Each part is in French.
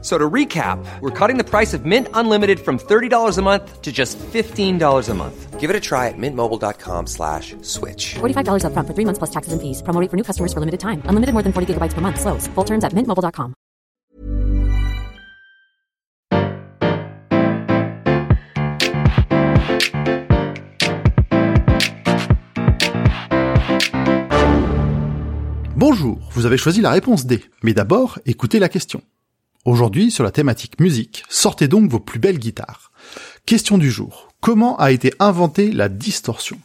So to recap, we're cutting the price of Mint Unlimited from $30 a month to just $15 a month. Give it a try at mintmobile.com slash switch. $45 upfront for three months plus taxes and fees. Promo rate for new customers for limited time. Unlimited more than 40 gigabytes per month. Slows. Full terms at mintmobile.com. Bonjour, vous avez choisi la réponse D. Mais d'abord, écoutez la question. Aujourd'hui, sur la thématique musique, sortez donc vos plus belles guitares. Question du jour. Comment a été inventée la distorsion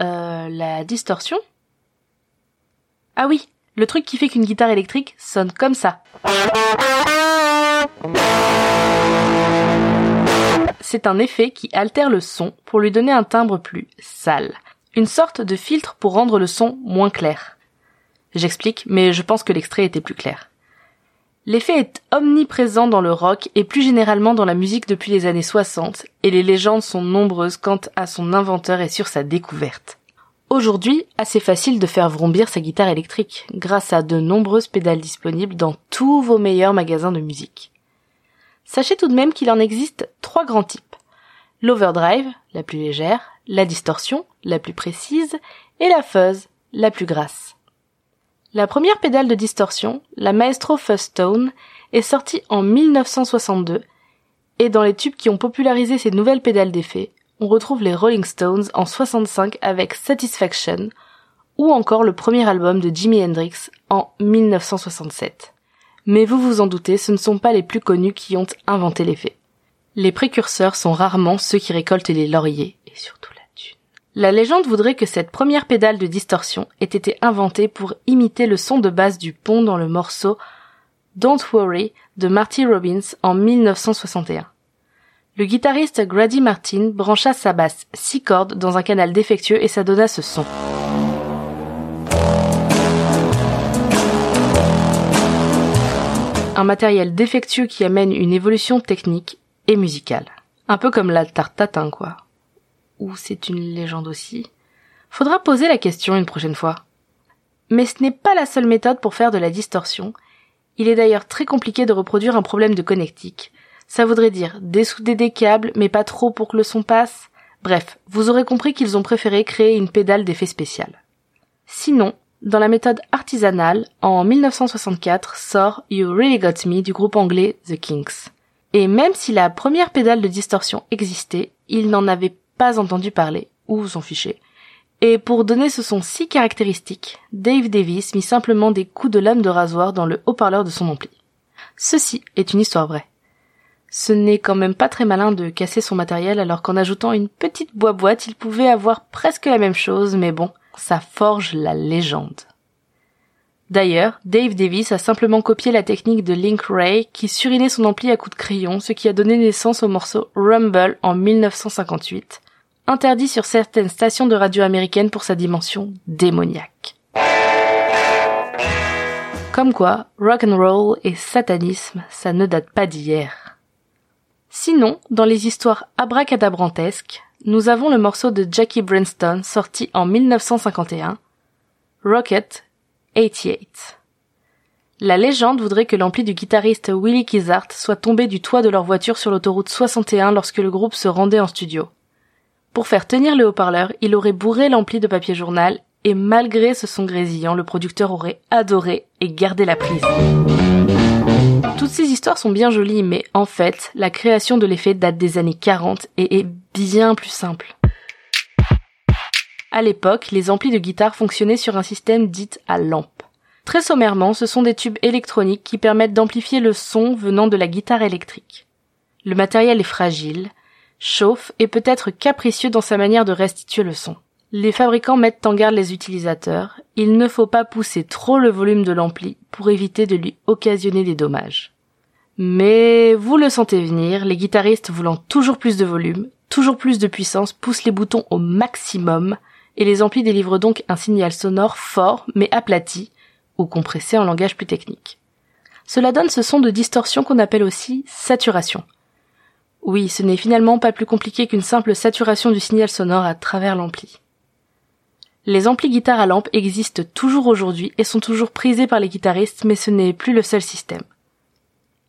Euh, la distorsion? Ah oui, le truc qui fait qu'une guitare électrique sonne comme ça. C'est un effet qui altère le son pour lui donner un timbre plus sale. Une sorte de filtre pour rendre le son moins clair. J'explique, mais je pense que l'extrait était plus clair. L'effet est omniprésent dans le rock et plus généralement dans la musique depuis les années 60, et les légendes sont nombreuses quant à son inventeur et sur sa découverte. Aujourd'hui, assez facile de faire vrombir sa guitare électrique, grâce à de nombreuses pédales disponibles dans tous vos meilleurs magasins de musique. Sachez tout de même qu'il en existe trois grands types. L'overdrive, la plus légère, la distorsion, la plus précise, et la fuzz, la plus grasse. La première pédale de distorsion, la Maestro Fuzz Tone, est sortie en 1962, et dans les tubes qui ont popularisé ces nouvelles pédales d'effet, on retrouve les Rolling Stones en 65 avec Satisfaction, ou encore le premier album de Jimi Hendrix en 1967. Mais vous vous en doutez, ce ne sont pas les plus connus qui ont inventé l'effet. Les précurseurs sont rarement ceux qui récoltent les lauriers, et surtout la légende voudrait que cette première pédale de distorsion ait été inventée pour imiter le son de basse du pont dans le morceau Don't Worry de Marty Robbins en 1961. Le guitariste Grady Martin brancha sa basse 6 cordes dans un canal défectueux et ça donna ce son. Un matériel défectueux qui amène une évolution technique et musicale. Un peu comme la tarte tatin, quoi. Ou c'est une légende aussi. Faudra poser la question une prochaine fois. Mais ce n'est pas la seule méthode pour faire de la distorsion. Il est d'ailleurs très compliqué de reproduire un problème de connectique. Ça voudrait dire dessouder des câbles, mais pas trop pour que le son passe. Bref, vous aurez compris qu'ils ont préféré créer une pédale d'effet spécial. Sinon, dans la méthode artisanale, en 1964 sort You Really Got Me du groupe anglais The Kinks. Et même si la première pédale de distorsion existait, ils n'en avaient entendu parler, ou s'en fichaient. Et pour donner ce son si caractéristique, Dave Davis mit simplement des coups de lame de rasoir dans le haut-parleur de son ampli. Ceci est une histoire vraie. Ce n'est quand même pas très malin de casser son matériel alors qu'en ajoutant une petite boîte il pouvait avoir presque la même chose, mais bon, ça forge la légende. D'ailleurs, Dave Davis a simplement copié la technique de Link Ray qui surinait son ampli à coups de crayon, ce qui a donné naissance au morceau Rumble en 1958, interdit sur certaines stations de radio américaines pour sa dimension démoniaque. Comme quoi, rock and roll et satanisme, ça ne date pas d'hier. Sinon, dans les histoires abracadabrantesques, nous avons le morceau de Jackie Branston sorti en 1951, Rocket 88. La légende voudrait que l'ampli du guitariste Willie Kizart soit tombé du toit de leur voiture sur l'autoroute 61 lorsque le groupe se rendait en studio. Pour faire tenir le haut-parleur, il aurait bourré l'ampli de papier journal et malgré ce son grésillant, le producteur aurait adoré et gardé la prise. Toutes ces histoires sont bien jolies, mais en fait, la création de l'effet date des années 40 et est bien plus simple. À l'époque, les amplis de guitare fonctionnaient sur un système dit à lampe. Très sommairement, ce sont des tubes électroniques qui permettent d'amplifier le son venant de la guitare électrique. Le matériel est fragile, chauffe et peut être capricieux dans sa manière de restituer le son. Les fabricants mettent en garde les utilisateurs, il ne faut pas pousser trop le volume de l'ampli pour éviter de lui occasionner des dommages. Mais vous le sentez venir, les guitaristes voulant toujours plus de volume, toujours plus de puissance, poussent les boutons au maximum, et les amplis délivrent donc un signal sonore fort mais aplati, ou compressé en langage plus technique. Cela donne ce son de distorsion qu'on appelle aussi saturation. Oui, ce n'est finalement pas plus compliqué qu'une simple saturation du signal sonore à travers l'ampli. Les amplis guitares à lampe existent toujours aujourd'hui et sont toujours prisés par les guitaristes, mais ce n'est plus le seul système.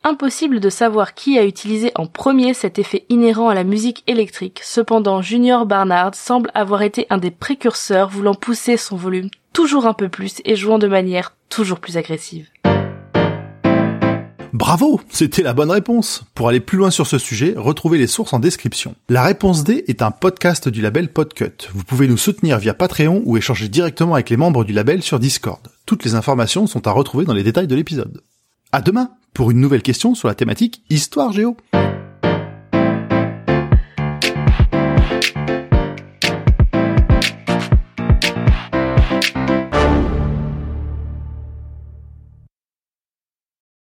Impossible de savoir qui a utilisé en premier cet effet inhérent à la musique électrique, cependant Junior Barnard semble avoir été un des précurseurs voulant pousser son volume toujours un peu plus et jouant de manière toujours plus agressive. Bravo, c'était la bonne réponse. Pour aller plus loin sur ce sujet, retrouvez les sources en description. La réponse D est un podcast du label Podcut. Vous pouvez nous soutenir via Patreon ou échanger directement avec les membres du label sur Discord. Toutes les informations sont à retrouver dans les détails de l'épisode. À demain pour une nouvelle question sur la thématique Histoire Géo.